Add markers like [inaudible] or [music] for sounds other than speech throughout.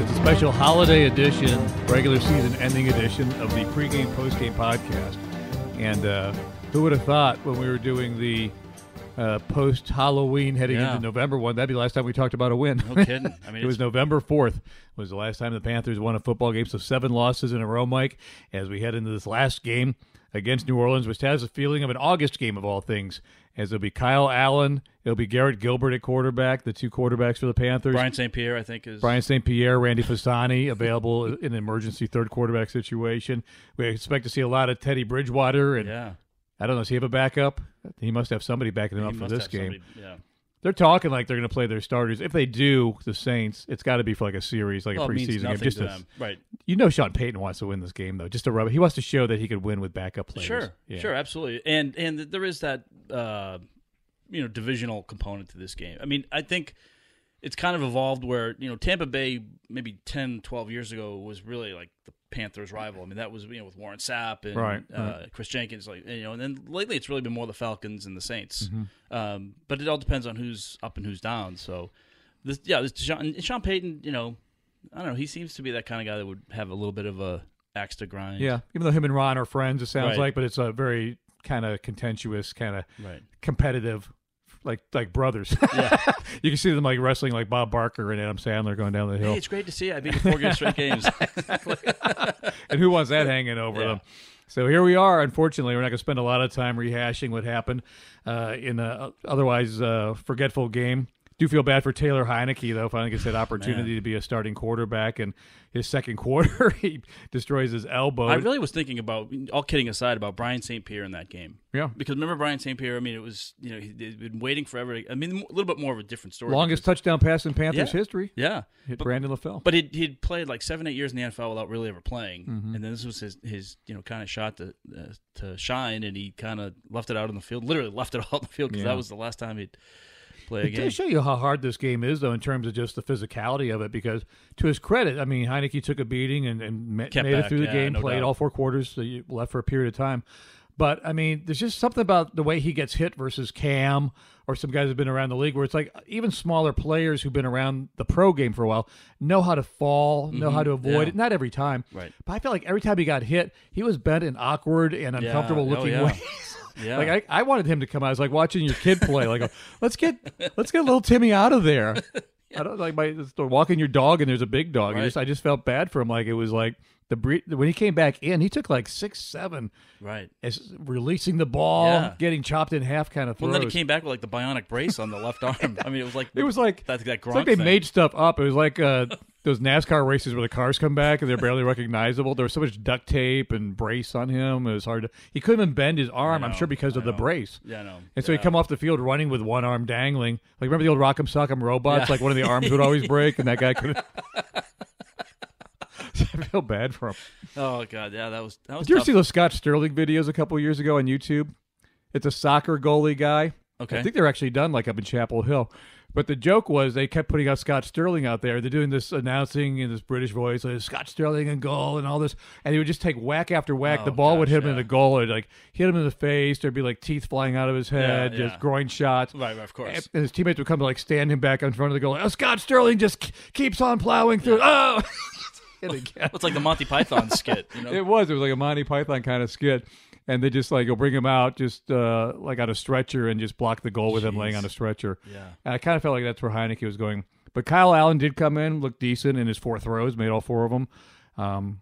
It's a special holiday edition, regular season ending edition of the pregame postgame podcast. And uh, who would have thought when we were doing the uh, post Halloween heading Yeah. into November one, that'd be the last time we talked about a win. No kidding. I [laughs] mean, it was November 4th was the last time the Panthers won a football game. So seven losses in a row, Mike, as we head into this last game against New Orleans, which has a feeling of an August game of all things, as it'll be Kyle Allen, it'll be Garrett Gilbert at quarterback, the two quarterbacks for the Panthers. Brian St. Pierre, I think, is Brian St. Pierre, Randy Fasani available in an emergency third quarterback situation. We expect to see a lot of Teddy Bridgewater, and Yeah, I don't know. Does he have a backup? He must have somebody backing him He up for this game. somebody- yeah, They're talking like they're going to play their starters. If they do, the Saints, it's got to be for like a series, like well, a preseason game. Just to them. Right? you know, Sean Payton wants to win this game though. Just to rub. it. He wants to show that he could win with backup players. Sure, Yeah. sure, absolutely. And and there is that uh, you know divisional component to this game. I mean, I think it's kind of evolved where you know Tampa Bay maybe 10, 12 years ago was really like the Panthers' rival. I mean, that was you know with Warren Sapp and Right, uh, Chris Jenkins, like you know, and then lately it's really been more the Falcons and the Saints. Mm-hmm. Um, but it all depends on who's up and who's down. So this, yeah, this Sean, Sean Payton, you know, I don't know, he seems to be that kind of guy that would have a little bit of a axe to grind. Yeah, even though him and Ron are friends, it sounds Right. like, but it's a very kind of contentious, kind of right. competitive, like like brothers. [laughs] Yeah. [laughs] you can see them like wrestling, like Bob Barker and Adam Sandler going down the hill. Hey, it's great to see. I beat you four game straight games. [laughs] and who wants that hanging over Yeah. them? So here we are. Unfortunately, we're not going to spend a lot of time rehashing what happened uh, in a otherwise uh, forgetful game. Do feel bad for Taylor Heinicke though. Finally gets that opportunity Man. to be a starting quarterback, and his second [laughs] quarter he destroys his elbow. I really was thinking about, all kidding aside, about Brian St. Pierre in that game. yeah, Because remember Brian St. Pierre? I mean, it was you know he- they'd been waiting forever. I mean, a little bit more of a different story. longest because- touchdown pass in Panthers Yeah. history. Yeah, Hit but, Brandon LaFell. but he'd, he'd played like seven, eight years in the NFL without really ever playing, Mm-hmm. and then this was his his you know kind of shot to uh, to shine, and he kind of left it out on the field. Literally left it [laughs] out on the field because Yeah. that was the last time he'd play a It game. does show you how hard this game is, though, in terms of just the physicality of it. Because to his credit, I mean, Heinicke took a beating and, and made it through the yeah, game, no played doubt. all four quarters, so you left for a period of time. But I mean, there's just something about the way he gets hit versus Cam or some guys who've been around the league, where it's like even smaller players who've been around the pro game for a while know how to fall, know how to avoid Mm-hmm. yeah. it. Not every time, Right. But I felt like every time he got hit, he was bent in awkward and Yeah. uncomfortable Oh, looking yeah. [laughs] ways. Yeah. Like I, I wanted him to come out. I was like watching your kid play. Like, [laughs] let's get let's get little Timmy out of there. [laughs] I don't like my walking your dog and there's a big dog. I just I just felt bad for him. Like it was like the when he came back in, he took like six seven right. as releasing the ball, Yeah. getting chopped in half kind of Well, throws. then he came back with like the bionic brace on the left [laughs] arm. I mean, it was like it was like that, that like they thing. made stuff up. It was like uh, [laughs] those NASCAR races where the cars come back and they're barely recognizable. There was so much duct tape and brace on him. It was hard to. He couldn't even bend his arm. I'm sure because of I the brace. Yeah, I know. And so he'd come off the field running with one arm dangling. Like remember the old Rock'em Sock'em robots? Yeah. Like one of the arms would [laughs] always break, and that guy couldn't. [laughs] I feel bad for him. Oh god, yeah, that was that was. Did you ever tough. see those Scott Sterling videos a couple years ago on YouTube? It's a soccer goalie guy. Okay. I think they're actually done like up in Chapel Hill. But the joke was they kept putting out Scott Sterling out there. They're doing this announcing in this British voice, like, Scott Sterling and goal and all this. And he would just take whack after whack. Oh, the ball would hit him in the goal, or like hit him in the face. There'd be like teeth flying out of his head, Yeah, just yeah. groin shots. Right, of course. And, and his teammates would come to like stand him back in front of the goal. Oh, Scott Sterling just k- keeps on plowing through. Oh, [laughs] and again. It's like the Monty Python [laughs] skit. You know? It was. It was like a Monty Python kind of skit. And they just like, you'll bring him out just uh, like on a stretcher and just block the goal with him Jeez. laying on a stretcher. Yeah. And I kind of felt like that's where Heinicke was going. But Kyle Allen did come in, looked decent in his four throws, made all four of them. Um,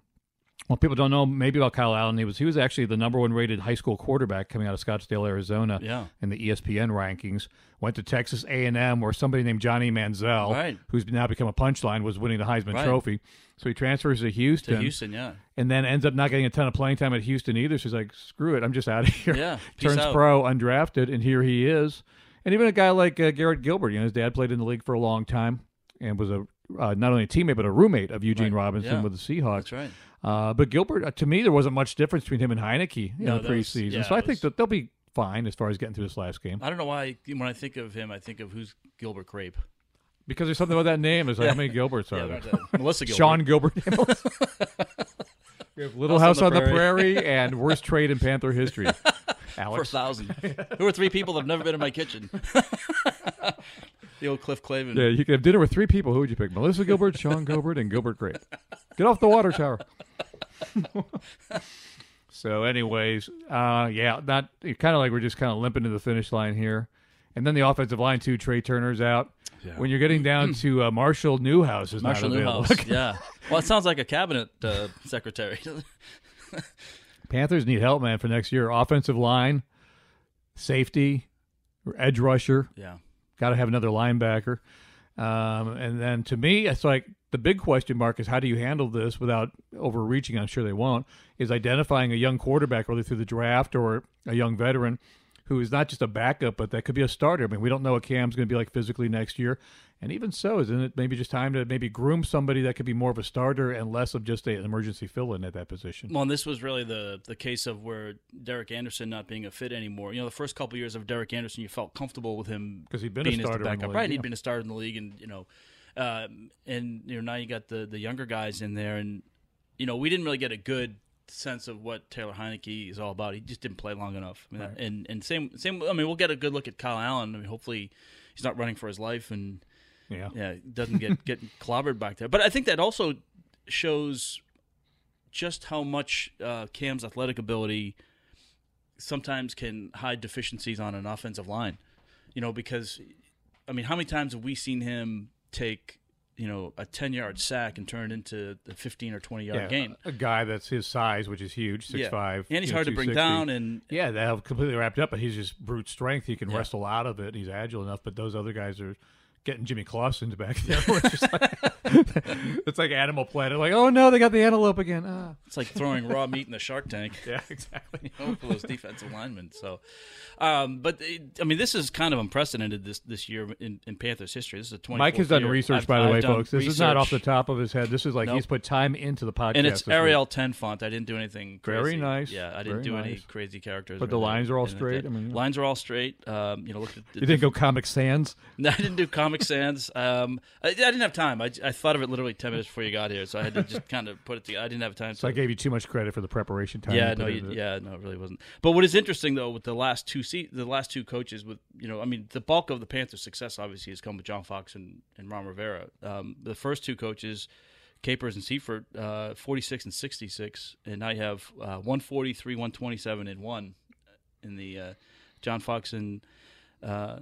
Well, people don't know maybe about Kyle Allen. He was he was actually the number one rated high school quarterback coming out of Scottsdale, Arizona. Yeah. In the ESPN rankings, went to Texas A and M, where somebody named Johnny Manziel, Right. who's now become a punchline, was winning the Heisman Right. Trophy. So he transfers to Houston, To Houston, yeah. and then ends up not getting a ton of playing time at Houston either. So he's like, "Screw it, I'm just out of [laughs] here." Yeah, turns out. pro, undrafted, and here he is. And even a guy like uh, Garrett Gilbert, you know, his dad played in the league for a long time and was a uh, not only a teammate but a roommate of Eugene Right. Robinson Yeah. with the Seahawks. That's right. Uh, but Gilbert, uh, to me, there wasn't much difference between him and Heinicke in No, the that was- preseason. yeah, so I think was- that they'll be fine as far as getting through this last game. I don't know why when I think of him, I think of who's Gilbert Grape. Because there's something about that name. There's like, how [laughs] many Gilberts are Yeah, there? Melissa Gilbert. Sean Gilbert. [laughs] [laughs] we have Little House, on the, prairie. and worst trade in Panther history. for a thousand. Who are three people that have never been in my kitchen? The old Cliff Clavin. Yeah, you could have dinner with three people. Who would you pick? Melissa Gilbert, Sean Gilbert, and Gilbert Grape. Get off the water tower. [laughs] so, anyways, uh, yeah, not kind of like we're just kind of limping to the finish line here. And then the offensive line too. Trai Turner's out. When you're getting down to uh, Marshall Newhouse is Marshall not available. Newhouse. yeah. [laughs] Well, it sounds like a cabinet uh, secretary. [laughs] Panthers need help, man, for next year. Offensive line, safety, or edge rusher. yeah. Got to have another linebacker. Um, and then to me, it's like the big question mark is how do you handle this without overreaching? I'm sure they won't. Is identifying a young quarterback, whether through the draft or a young veteran, who is not just a backup, but that could be a starter. I mean, we don't know what Cam's going to be like physically next year. And even so, isn't it maybe just time to maybe groom somebody that could be more of a starter and less of just an emergency fill-in at that position? Well, and this was really the the case of where Derek Anderson not being a fit anymore. You know, the first couple years of Derek Anderson, you felt comfortable with him because he'd been a being as starter the in the backup, league, right? yeah. He'd been a starter in the league, and you know, um, and you know now you got the the younger guys in there, and you know we didn't really get a good sense of what Taylor Heinicke is all about. He just didn't play long enough, I mean, and and same same. I mean, we'll get a good look at Kyle Allen. I mean, hopefully he's not running for his life and Yeah. yeah, doesn't get get [laughs] clobbered back there. But I think that also shows just how much uh, Cam's athletic ability sometimes can hide deficiencies on an offensive line. You know, because I mean, how many times have we seen him take you know a ten yard sack and turn it into the fifteen or twenty yard Yeah, game? A guy that's his size, which is huge, six Yeah. five, and he's you know, hard to bring down. And Yeah, they have completely wrapped up, but he's just brute strength. He can Yeah. wrestle out of it. He's agile enough, but those other guys are getting Jimmy Clausen's back [laughs] there. Which is like, [laughs] it's like Animal Planet. Like, oh no, they got the antelope again. Ah. it's like throwing raw meat in the shark tank. [laughs] Yeah, exactly. you know, for those defensive linemen. So, um, but it- I mean, this is kind of unprecedented this this year in, in Panthers history. This is a 24th Mike has done year. research, I've- by the I've way, done folks. This is not off the top of his head. This is like Nope. he's put time into the podcast. And it's this week. Arial 10 font. I didn't do anything crazy. Very nice. Yeah, I didn't Very do any crazy characters. But the lines are all straight? I mean, lines are all straight. Um, you know, look at the, You didn't go Comic Sans? No, I didn't do Comic Sans. Um, I, I didn't have time. I, I thought of it literally ten minutes before you got here, so I had to just kind of put it together. I didn't have time. So I gave you too much credit for the preparation time. yeah, no, you, yeah, no, it really wasn't. But what is interesting though with the last two se- the last two coaches, with you know, I mean, the bulk of the Panthers' success obviously has come with John Fox and, and Ron Rivera. Um, the first two coaches, Capers and Seifert, uh, forty six and sixty six, and now you have uh, one forty three, one twenty seven, and one in the uh, John Fox and uh,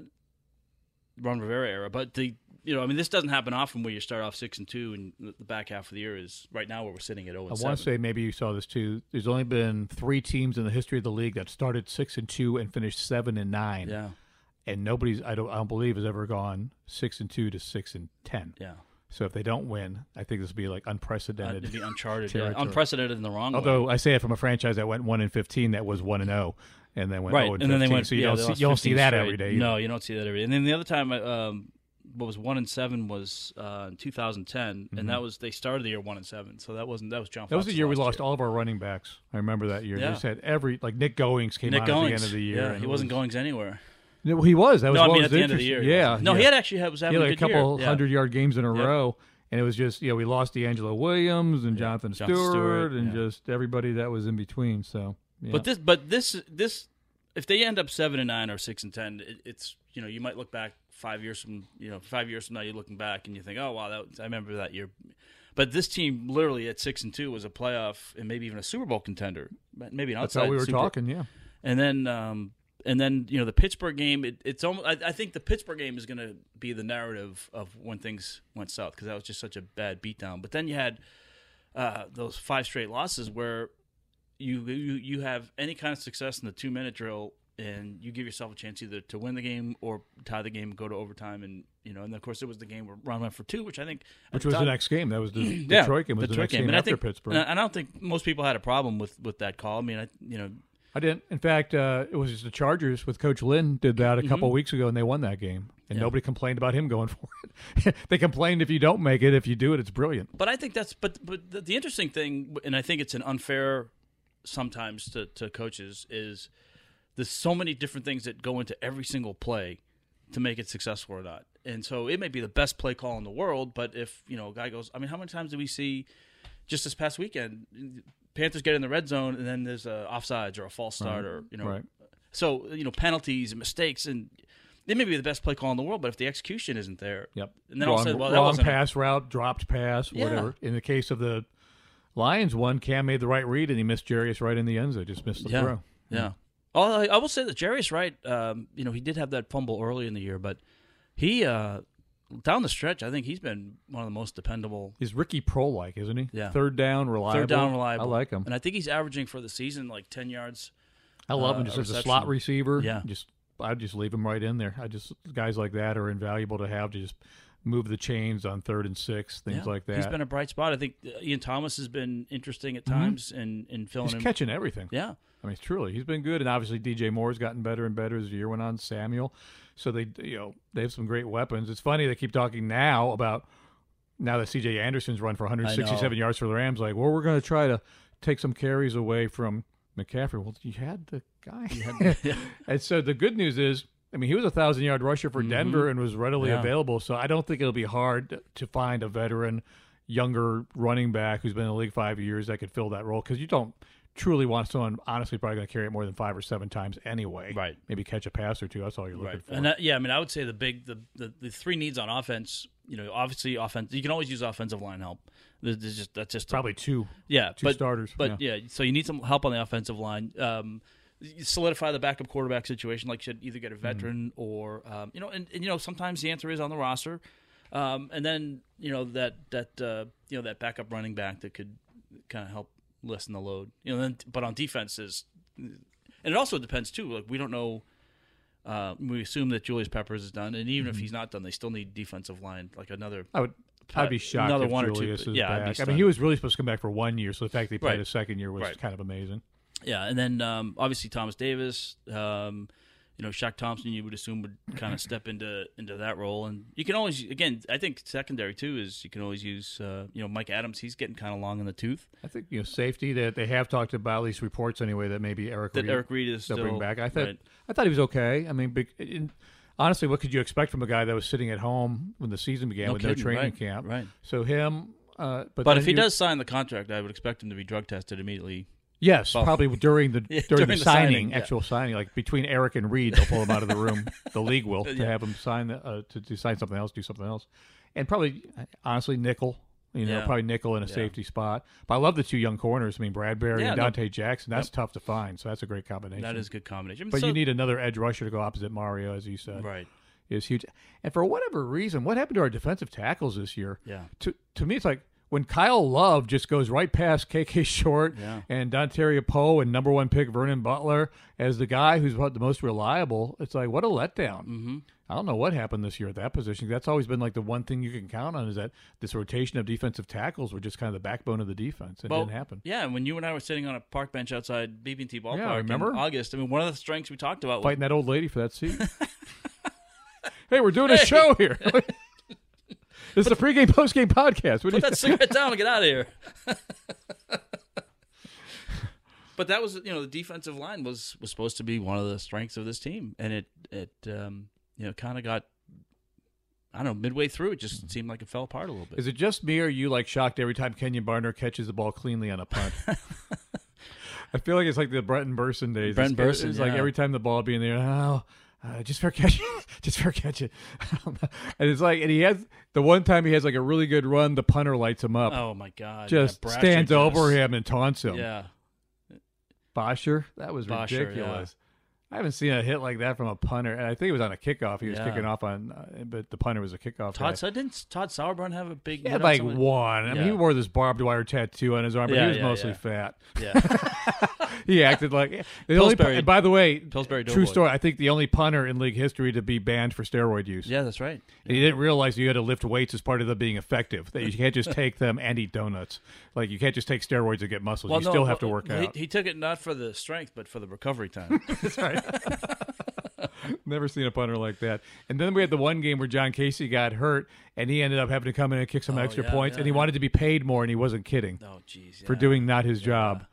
Ron Rivera era. But the you know, I mean, this doesn't happen often where you start off six and two, and the- back half of the year is right now where we're sitting at zero I want to say maybe you saw this too. There's only been three teams in the history of the league that started six and two and finished seven and nine. Yeah, and nobody's I don't I don't believe has ever gone six and two to six and ten. yeah. So if they don't win, I think this will be like Uh, unprecedented. It'd be uncharted, yeah. unprecedented in the wrong way. Although I say it from a franchise that went one and fifteen, that was one and zero, and then went right, and and, then they went. So you yeah, don't see you don't see that straight. every day. No, you don't see that every day. And then the other time, um, what was one and seven was uh, in 2010, and that was they started the year one and seven. So that wasn't that was John. Mm-hmm. that was the year we lost all of our running backs. I remember that year. They Yeah. just had every like Nick Goings came Nick on Goings at the end of the year. Yeah, he wasn't was- going anywhere. No, he was. That was No, I mean was at the end of the year. Yeah. No, yeah. he had actually had, was having had like a couple year. Hundred yard games in a row, and it was just you know we lost DeAngelo Williams and Jonathan Jonathan Stewart, Stewart, and just everybody that was in between. So, yeah. But this, but this, this, if they end up seven and nine or six and ten, it, it's you know you might look back five years from you know five years from now you're looking back and you think oh wow that I remember that year, but this team literally at six and two was a playoff and maybe even a Super Bowl contender, maybe an that's outside how we were Super- talking. Yeah. and then um, and then you know the Pittsburgh game. It, it's almost. I, I think the Pittsburgh game is going to be the narrative of when things went south because that was just such a bad beatdown. But then you had uh, those five straight losses where you you you have any kind of success in the two minute drill and you give yourself a chance either to win the game or tie the game, go to overtime, and you know, and of course it was the game where Ron went for two, which I think Which was the next game. That was the [clears throat] yeah, Detroit game. Was the, Detroit next game, And I after think, Pittsburgh. And I, don't think most people had a problem with with that call. I mean, I you know, I didn't. In fact, uh, it was just the Chargers with Coach Lynn did that a couple weeks ago, and they won that game. And Mm-hmm. Yeah. nobody complained about him going [laughs] for it. they complained if you don't make it. If you do it, it's brilliant. But I think that's but but the, the interesting thing, and I think it's an unfair sometimes to, to coaches is there's so many different things that go into every single play to make it successful or not. And so it may be the best play call in the world, but if you know a guy goes, I mean, how many times do we see just this past weekend Panthers get in the red zone and then there's a offsides or a false start or you know, Right. so you know penalties and mistakes and. It may be the best play call in the world, but if the execution isn't there, Yep. And then all wrong, of a sudden, well, that wrong wasn't a- pass route, dropped pass, Yeah. whatever. In the case of the Lions won. Cam made the right read and he missed Jarius right in the end zone. Just missed the yeah. throw. Yeah. Oh, I, I will say that Jarius Wright. Um, you know, he did have that fumble early in the year, but he uh, down the stretch, I think he's been one of the most dependable. He's Ricky Proehl like, isn't he? Yeah. Third down, reliable. Third down reliable. I like him. and I think he's averaging for the season like ten yards. I love uh, him just a as a slot receiver. Yeah. Just I'd just leave him right in there. I just guys like that are invaluable to have to just move the chains on third and six, things Yeah. like that. He's been a bright spot. I think uh, Ian Thomas has been interesting at times in in filling He's him. catching everything. Yeah. I mean, truly, he's been good, and obviously DJ Moore's gotten better and better as the year went on. Samuel, so they, you know, they have some great weapons. It's funny they keep talking now about now that CJ Anderson's run for 167 yards for the Rams. Like, well, we're going to try to take some carries away from McCaffrey. Well, you had the guy, [laughs] [laughs] and so the good news is. I mean, he was a thousand yard rusher for Denver and was readily Mm-hmm. Yeah. available. So I don't think it'll be hard to find a veteran, younger running back who's been in the league five years that could fill that role because you don't truly want someone honestly probably going to carry it more than five or seven times anyway. Right. Maybe catch a pass or two. That's all you're looking Right. for. And that, yeah, I mean, I would say the big the, the the three needs on offense. You know, obviously offense. You can always use offensive line help. There's there's just that's just a- probably two. Yeah, Two but, starters, But yeah. so you need some help on the offensive line. Um, solidify the backup quarterback situation. Like you should either get a veteran or um, you know, and, and you know sometimes the answer is on the roster, um, and then you know that that uh, you know that backup running back that could kind of help lessen the load. You know, then but on defenses, and it also depends too. Like we don't know. Uh, we assume that Julius Peppers is done, and even if he's not done, they still need defensive line, like another. I would. I'd be shocked Another if one or two, Julius is yeah. I mean, he was really supposed to come back for one year, so the fact that he played Right. his second year was Right. kind of amazing. Yeah, and then um, obviously Thomas Davis, um, you know, Shaq Thompson, you would assume would kind of [laughs] step into into that role, and you can always again, I think secondary too is you can always use, uh, you know, Mike Adams. He's getting kind of long in the tooth. I think you know safety that they have talked about at least reports anyway that maybe Eric That Reid, Eric Reid is still bring back. I thought right. I thought he was okay. I mean, in, honestly, what could you expect from a guy that was sitting at home when the season began No with kidding, no training right, camp? right. So him, uh, but But if he you- does sign the contract, I would expect him to be drug tested immediately. Yes, probably [laughs] during the during, during the, the signing, signing, yeah. actual signing, like between Eric and Reid, they'll pull him out of the room. [laughs] the league will to Yeah. have him sign the, uh, to, to sign something else, do something else, and probably honestly nickel. You know, Yeah. probably nickel in a safety spot. But I love the two young corners. I mean, Bradberry and no- Donte Jackson. That's tough to find. So that's a great combination. That is a good combination. I mean, But so- you need another edge rusher to go opposite Mario, as you said. right. Is huge. And for whatever reason, what happened to our defensive tackles this year? Yeah. To to me, it's like when Kyle Love just goes right past KK [laughs] Short Yeah. and Dontari Poe and number one pick Vernon Butler as the guy who's what, the most reliable. It's like what a letdown. Mm-hmm. I don't know what happened this year at that position. That's always been like the one thing you can count on is that this rotation of defensive tackles were just kind of the backbone of the defense. It Well, didn't happen. Yeah, when you and I were sitting on a park bench outside BB&T Ballpark remember? in August, I mean, one of the strengths we talked about was Fighting that old lady for that seat. [laughs] hey, we're doing a show here. [laughs] this is the pregame postgame podcast. What put that cigarette down and get out of here. [laughs] but that was, you know, the defensive line was was supposed to be one of the strengths of this team, and it it um, you know kind of got. I don't know. Midway through, it just seemed like it fell apart a little bit. Is it just me or are you like shocked every time Kenjon Barner catches the ball cleanly on a punt? [laughs] I feel like it's like the Brenton Bersin days. Brenton Bersin, It's like yeah. every time the ball be in there, oh, uh, just fair catch, [laughs] just fair catch it. and it's like, and he has the one time he has like a really good run, the punter lights him up, oh my god! just yeah, stands over him and taunts him. Yeah, Bosher, that was Bosher, ridiculous. I haven't seen a hit like that from a punter, and I think it was on a kickoff. He was Yeah. kicking off on, uh, but the punter was a kickoff. guy. Todd so didn't Todd Sauerbrun have a big He had like somebody? one. I mean, he wore this barbed wire tattoo on his arm, but Yeah, he was yeah, mostly yeah. fat. Yeah. [laughs] [laughs] [laughs] He acted like eh. the only. Pillsbury- and by the way, Pillsbury true Doughboy. story. I think the only punter in league history to be banned for steroid use. yeah, that's right. And he didn't realize you had to lift weights as part of them being effective. That you can't just [laughs] take them and eat donuts. Like you can't just take steroids and get muscles. you still have to work out. He took it not for the strength, but for the recovery time. [laughs] That's right. Never seen a punter like that. And then we had the one game where John Kasay got hurt, and he ended up having to come in and kick some Oh, extra yeah, points, yeah, and he wanted to be paid more, and he wasn't kidding oh, jeez. for yeah. doing not his job.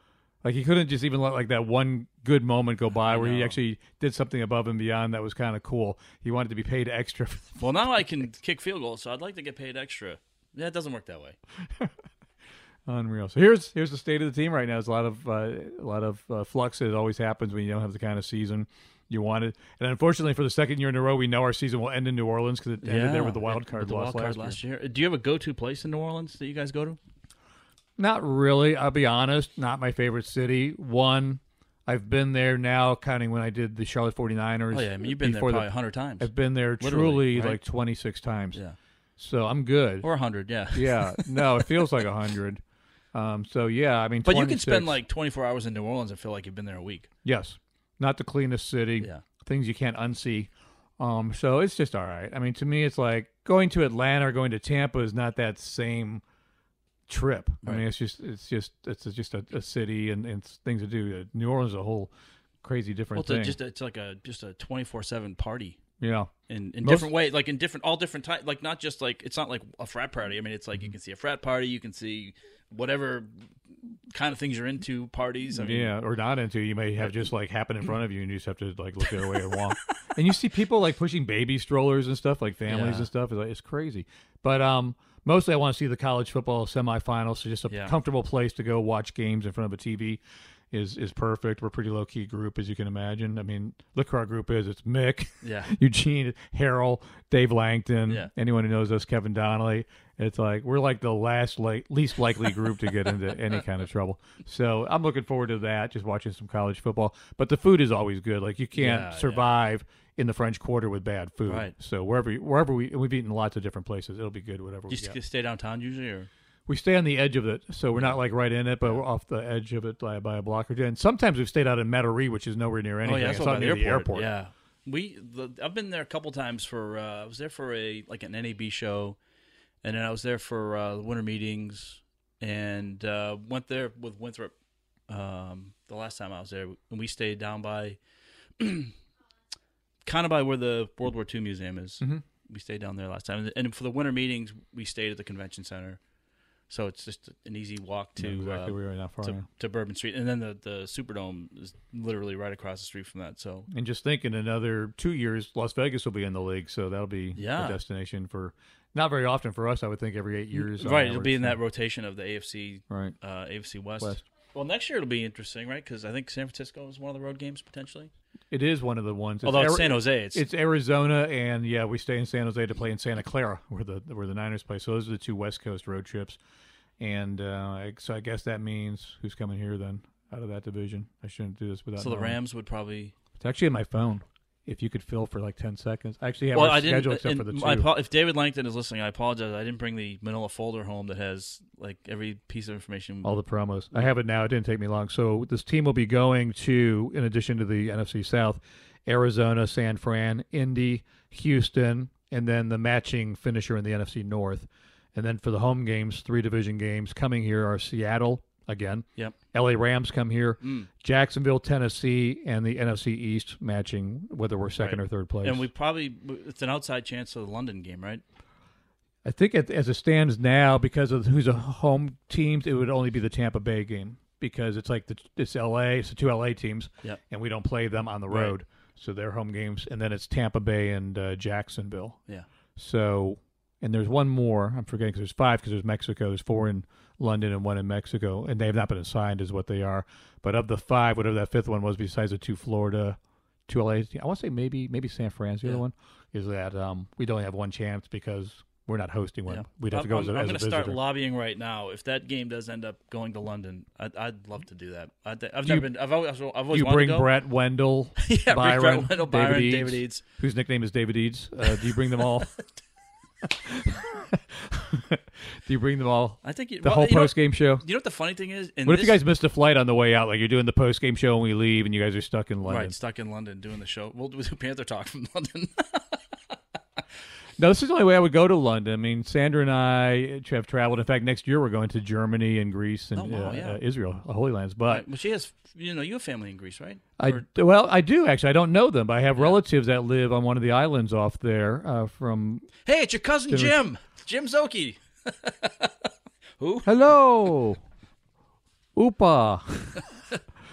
Like he couldn't just even let like that one good moment go by where he actually did something above and beyond that was kind of cool. He wanted to be paid extra. Well, now I can kick field goals, so I'd like to get paid extra. Yeah, it doesn't work that way. [laughs] Unreal. So here's here's the state of the team right now. There's a lot of uh, a lot of uh, flux. It always happens when you don't have the kind of season you wanted. And unfortunately, for the second year in a row, we know our season will end in New Orleans because it ended there with the wild card the loss wild card last year. last year. Do you have a go-to place in New Orleans that you guys go to? Not really. I'll be honest. Not my favorite city. One, I've been there now, counting when I did the Charlotte 49ers. Oh yeah, I mean you've been there probably the- a hundred times. I've been there Literally, truly right? like 26 times. yeah, So I'm good. or a hundred. Yeah. [laughs] yeah. No, it feels like a [laughs] hundred. Um, so yeah, I mean, But you can spend like 24 hours in New Orleans and feel like you've been there a week. yes, not the cleanest city. Yeah. Things you can't unsee. Um, so it's just all right. I mean, to me, it's like going to Atlanta or going to Tampa is not that same trip. I mean, it's just it's just it's just a, a city and, and things to do. Uh, New Orleans is a whole crazy Well, different it's, a, thing. just a, it's like a just a 24/7 party yeah. in, in Most- different ways, like in different all different types. Like not just like it's not like a frat party. I mean, it's like Mm-hmm. you can see a frat party, you can see whatever kind of things you're into parties. I mean, yeah, or not into. You may have just like happen in front of you, and you just have to like look the other way and walk. [laughs] and you see people like pushing baby strollers and stuff, like families Yeah. and stuff. It's, like, it's crazy. But um, mostly I want to see the college football semifinals. So just a Yeah. comfortable place to go watch games in front of a TV is is perfect. We're a pretty low key group, as you can imagine. I mean, look who our group is. It's Mick, Yeah. [laughs] Eugene, Harold, Dave Langton. Yeah. Anyone who knows us, Kevin Donnelly. It's like we're like the last like least likely group to get into [laughs] any kind of trouble. So I'm looking forward to that. Just watching some college football. But the food is always good. Like you can't Yeah, yeah. survive in the French Quarter with bad food. Right. So wherever wherever we we've eaten lots of different places, it'll be good. Whatever Do we you get. stay downtown usually, or We stay on the edge of it, so we're not like right in it, but we're off the edge of it by, by a block or two. And sometimes we've stayed out in Metairie, which is nowhere near anything. oh yeah, it's by near the airport. Yeah, we the, I've been there a couple times for. Uh, I was there for a like an NAB show, and then I was there for uh, the winter meetings, and uh, went there with Winthrop. Um, the last time I was there, and we stayed down by, [clears throat] kind of by where the World War II museum is. Mhm. We stayed down there last time, and for the winter meetings, we stayed at the convention center. So it's just an easy walk to exactly uh, where you're not far. to, yeah. to Bourbon Street, and then the the Superdome is literally right across the street from that. So And just think, in another two years, Las Vegas will be in the league, so that'll be Yeah. a destination for not very often for us. I would think every eight years. right, it'll be in that rotation of the AFC Right. uh, AFC West. West. Well, next year it'll be interesting, right? Because I think San Francisco is one of the road games potentially. It is one of the ones. Although it's Ari- San Jose, it's, It's Arizona, and yeah, we stay in San Jose to play in Santa Clara, where the where the Niners play. So those are the two West Coast road trips, and uh, so I guess that means who's coming here then out of that division. I shouldn't do this without. so the knowing. Rams would probably. It's actually in my phone. If you could fill for like ten seconds, I actually have well, I schedule except for the two. I if David Langton is listening, I apologize. I didn't bring the Manila folder home that has like every piece of information. all the promos. I have it now. It didn't take me long. So this team will be going to, in addition to the NFC South, Arizona, San Fran, Indy, Houston, and then the matching finisher in the NFC North. And then for the home games, three division games coming here are Seattle again. Yep. LA Rams come here, Mm. Jacksonville, Tennessee, and the NFC East matching whether we're second Right. or third place. and we probably it's an outside chance of the London game, right? I think it, as it stands now, because of who's a home teams, it would only be the Tampa Bay game because it's like the, it's L.A. It's the two L.A. teams, Yep. and we don't play them on the Right. road, so they're home games, and then it's Tampa Bay and uh, Jacksonville. Yeah. So, and there's one more. I'm forgetting because there's five because there's Mexico. There's four in London and one in Mexico, and they have not been assigned as what they are. But of the five, whatever that fifth one was, besides the two Florida, two LA, I want to say maybe maybe San Fran's the other one, is that um, we'd only have one chance because we're not hosting one. Yeah. We'd have to I'm- go as a, I'm, as a going to start lobbying right now. If that game does end up going to London, I'd, I'd love to do that. I've Do never you- been. I've always, I've always you wanted bring to go. Brett Wendell, [laughs] Yeah, Byron, Brett Wendell, Byron, David, Eads, David Eads. whose nickname is David Eads. Uh, do you bring them all? [laughs] [laughs] do you bring them all? I think you, The well, whole you know- post game show. You know what the funny thing is? In What if you this- guys missed a flight on the way out? Like you're doing the post game show and we leave, and you guys are stuck in London. right stuck in London doing the show? We'll do [laughs] Panther Talk from London. [laughs] No, this is the only way I would go to London. I mean, Sandra and I have traveled. In fact, next year we're going to Germany and Greece and Oh, wow, uh, yeah. uh, Israel, the Holy Lands. But well, she has. You know, you have family in Greece, right? I Or- well, I do actually. I don't know them, but I have relatives that live on one of the islands off there. Uh, from hey, it's your cousin Jim. Jim Zoki. [laughs] Who? hello, [laughs] Upa, [laughs]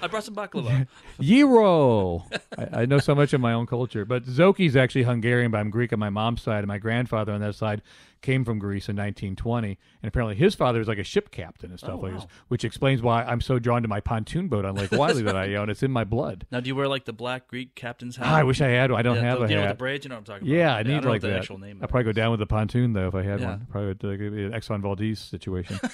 I brought some baklava. [laughs] Yiro. I, I know so much of my own culture, but Zoki's actually Hungarian, but I'm Greek on my mom's side, and my grandfather on that side came from Greece in 1920, and apparently his father was like a ship captain and stuff Oh, like wow. this, which explains why I'm so drawn to my pontoon boat on Lake [laughs] Wylie that I own. It's in my blood. now, do you wear like the black Greek captain's hat? Ah, I wish I had. one. I don't Yeah, have the, a you know the braids. You know what I'm talking about? Yeah, I don't need know like the that. actual name. I'd probably go down with the pontoon though if I had Yeah. one. Probably would, uh, an Exxon Valdez situation. [laughs]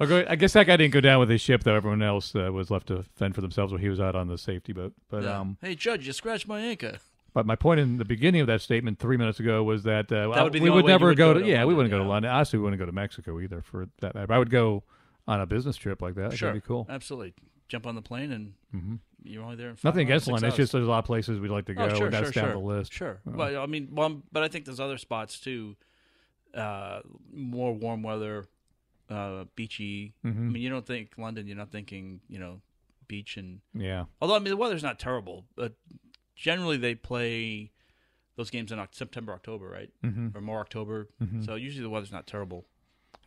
I guess that guy didn't go down with his ship though. Everyone else uh, was left to fend for themselves while he was out on the safety boat. But. Yeah. um, hey, Judge, you scratched my anchor. but my point in the beginning of that statement three minutes ago was that, uh, That would be the we only would way you never would go, to, yeah we London, wouldn't go to yeah. London. Honestly, we wouldn't go to Mexico either for that. matter. I would go on a business trip like that. Sure, That'd be cool. Absolutely. Jump on the plane and you're only there. In five Nothing hours, against six London. It's hours. just there's a lot of places we'd like to go. Oh, sure, and that's sure, down sure. the list. Sure. Uh, Well, I mean, well, but I think there's other spots too. Uh, more warm weather, uh, beachy. Mm-hmm. I mean, you don't think London. You're not thinking, you know, beach and. yeah. Although I mean, the weather's not terrible, but generally they play those games in September, October, right, Mm-hmm. or more October. So usually the weather's not terrible.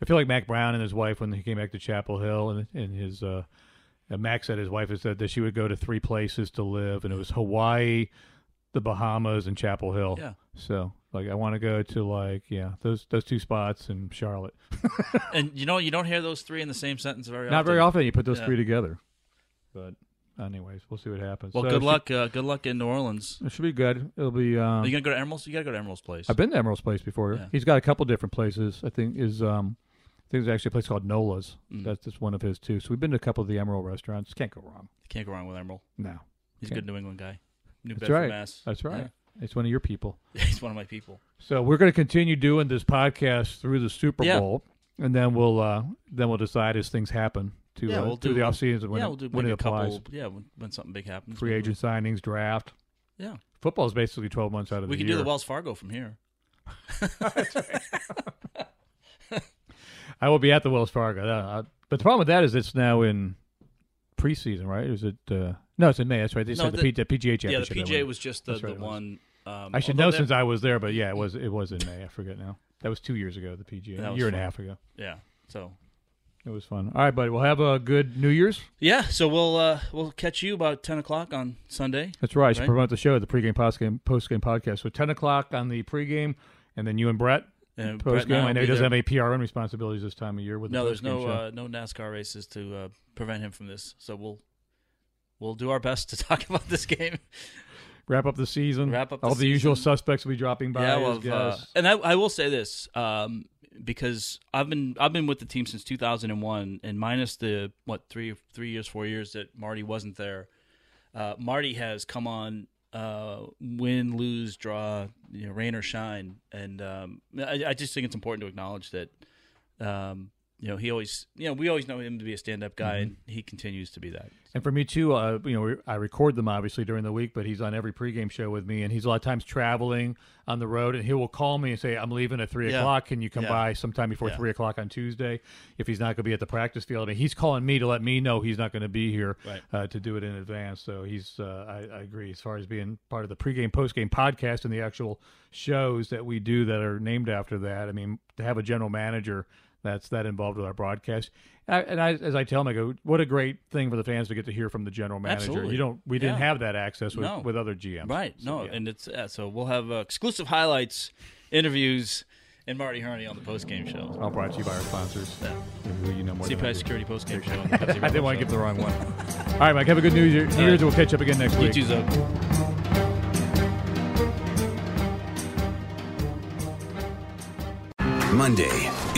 I feel like Mack Brown and his wife when he came back to Chapel Hill and, and his uh, Mack said his wife had said that she would go to three places to live and it was Hawaii, the Bahamas, and Chapel Hill. Yeah. So like I want to go to like yeah those those two spots in Charlotte. [laughs] and you know, you don't hear those three in the same sentence very Not often. very often you put those Yeah. three together. But anyways, we'll see what happens. Well, So good it luck. Uh, good luck in New Orleans. It should be good. It'll be. Um, Are you gonna go to Emeril's? You gotta go to Emeril's place. I've been to Emeril's place before. Yeah. He's got a couple different places. I think is um, I think there's actually a place called Nola's. Mm. That's just one of his too. So we've been to a couple of the Emeril restaurants. Can't go wrong. Can't go wrong with Emeril. No, He's a good New England guy. New that's Bedford, right. Mass. That's right. It's one of your people. [laughs] He's one of my people. So we're going to continue doing this podcast through the Super Yeah. Bowl, and then we'll uh, then we'll decide as things happen to Yeah, uh, we'll through do- the off season when yeah, it, we'll do when maybe it a couple. applies. Yeah, when, when something big happens. Free maybe agent signings, draft. we'll- Yeah, Football is basically twelve months out of the year. we the can year. do the Wells Fargo from here. [laughs] I will be at the Wells Fargo. Uh, but the problem with that is it's now in preseason, right? Is it? Uh, no, it's in May. That's right. They No, said the, the- P- the PGA championship. Yeah, the that PJ went. was just the, That's right, the it was. one. Um, I should know since I was there, but yeah, it was it was in May. I forget now. That was two years ago. The PGA, a year and a half ago. Yeah. So It was fun. All right, buddy. We'll have a good New Year's. yeah, so we'll uh, we'll catch you about ten o'clock on Sunday. That's right. I should Right. promote the show, the pregame, postgame, postgame podcast. So ten o'clock on the pregame, and then you and Brett And Brett and postgame. I know he doesn't there. have any PRN responsibilities this time of year with No, the there's no uh, no NASCAR races to uh, prevent him from this. So we'll we'll do our best to [laughs] talk about this game. Wrap up the season. Wrap up the all the usual suspects will be dropping by. yeah, well, uh, and I, I will say this um, because I've been I've been with the team since 2001, and minus the what three three years four years that Marty wasn't there, uh, Marty has come on uh, win lose draw you know rain or shine, and um, I, I just think it's important to acknowledge that. Um, you know, he always, you know, we always know him to be a stand-up guy, and he continues to be that. And for me too, uh, you know, I record them obviously during the week, but he's on every pregame show with me, and he's a lot of times traveling on the road, and he will call me and say, "I'm leaving at three Yeah. o'clock. Can you come Yeah. by sometime before Yeah. three o'clock on Tuesday?" If he's not going to be at the practice field, and he's calling me to let me know he's not going to be here Right. uh, to do it in advance. So he's, uh, I, I agree, as far as being part of the pregame, postgame podcast and the actual shows that we do that are named after that. I mean, to have a general manager that's that involved with our broadcast. I, and I, as I tell him, I go, "What a great thing for the fans to get to hear from the general manager." Absolutely. You don't, we didn't Yeah. have that access with, No. with other GMs, Right. So, no, yeah. and it's yeah, so we'll have uh, exclusive highlights, interviews, and Marty Hurney on the post game show. all brought to you by our sponsors, Yeah. who you know more. CPI. Security post game [laughs] show. on the Pepsi I didn't want to give the wrong one. all right, Mike. Have a good New Year. New right. Year's. and We'll catch up again next You week. too, Zoe. Monday,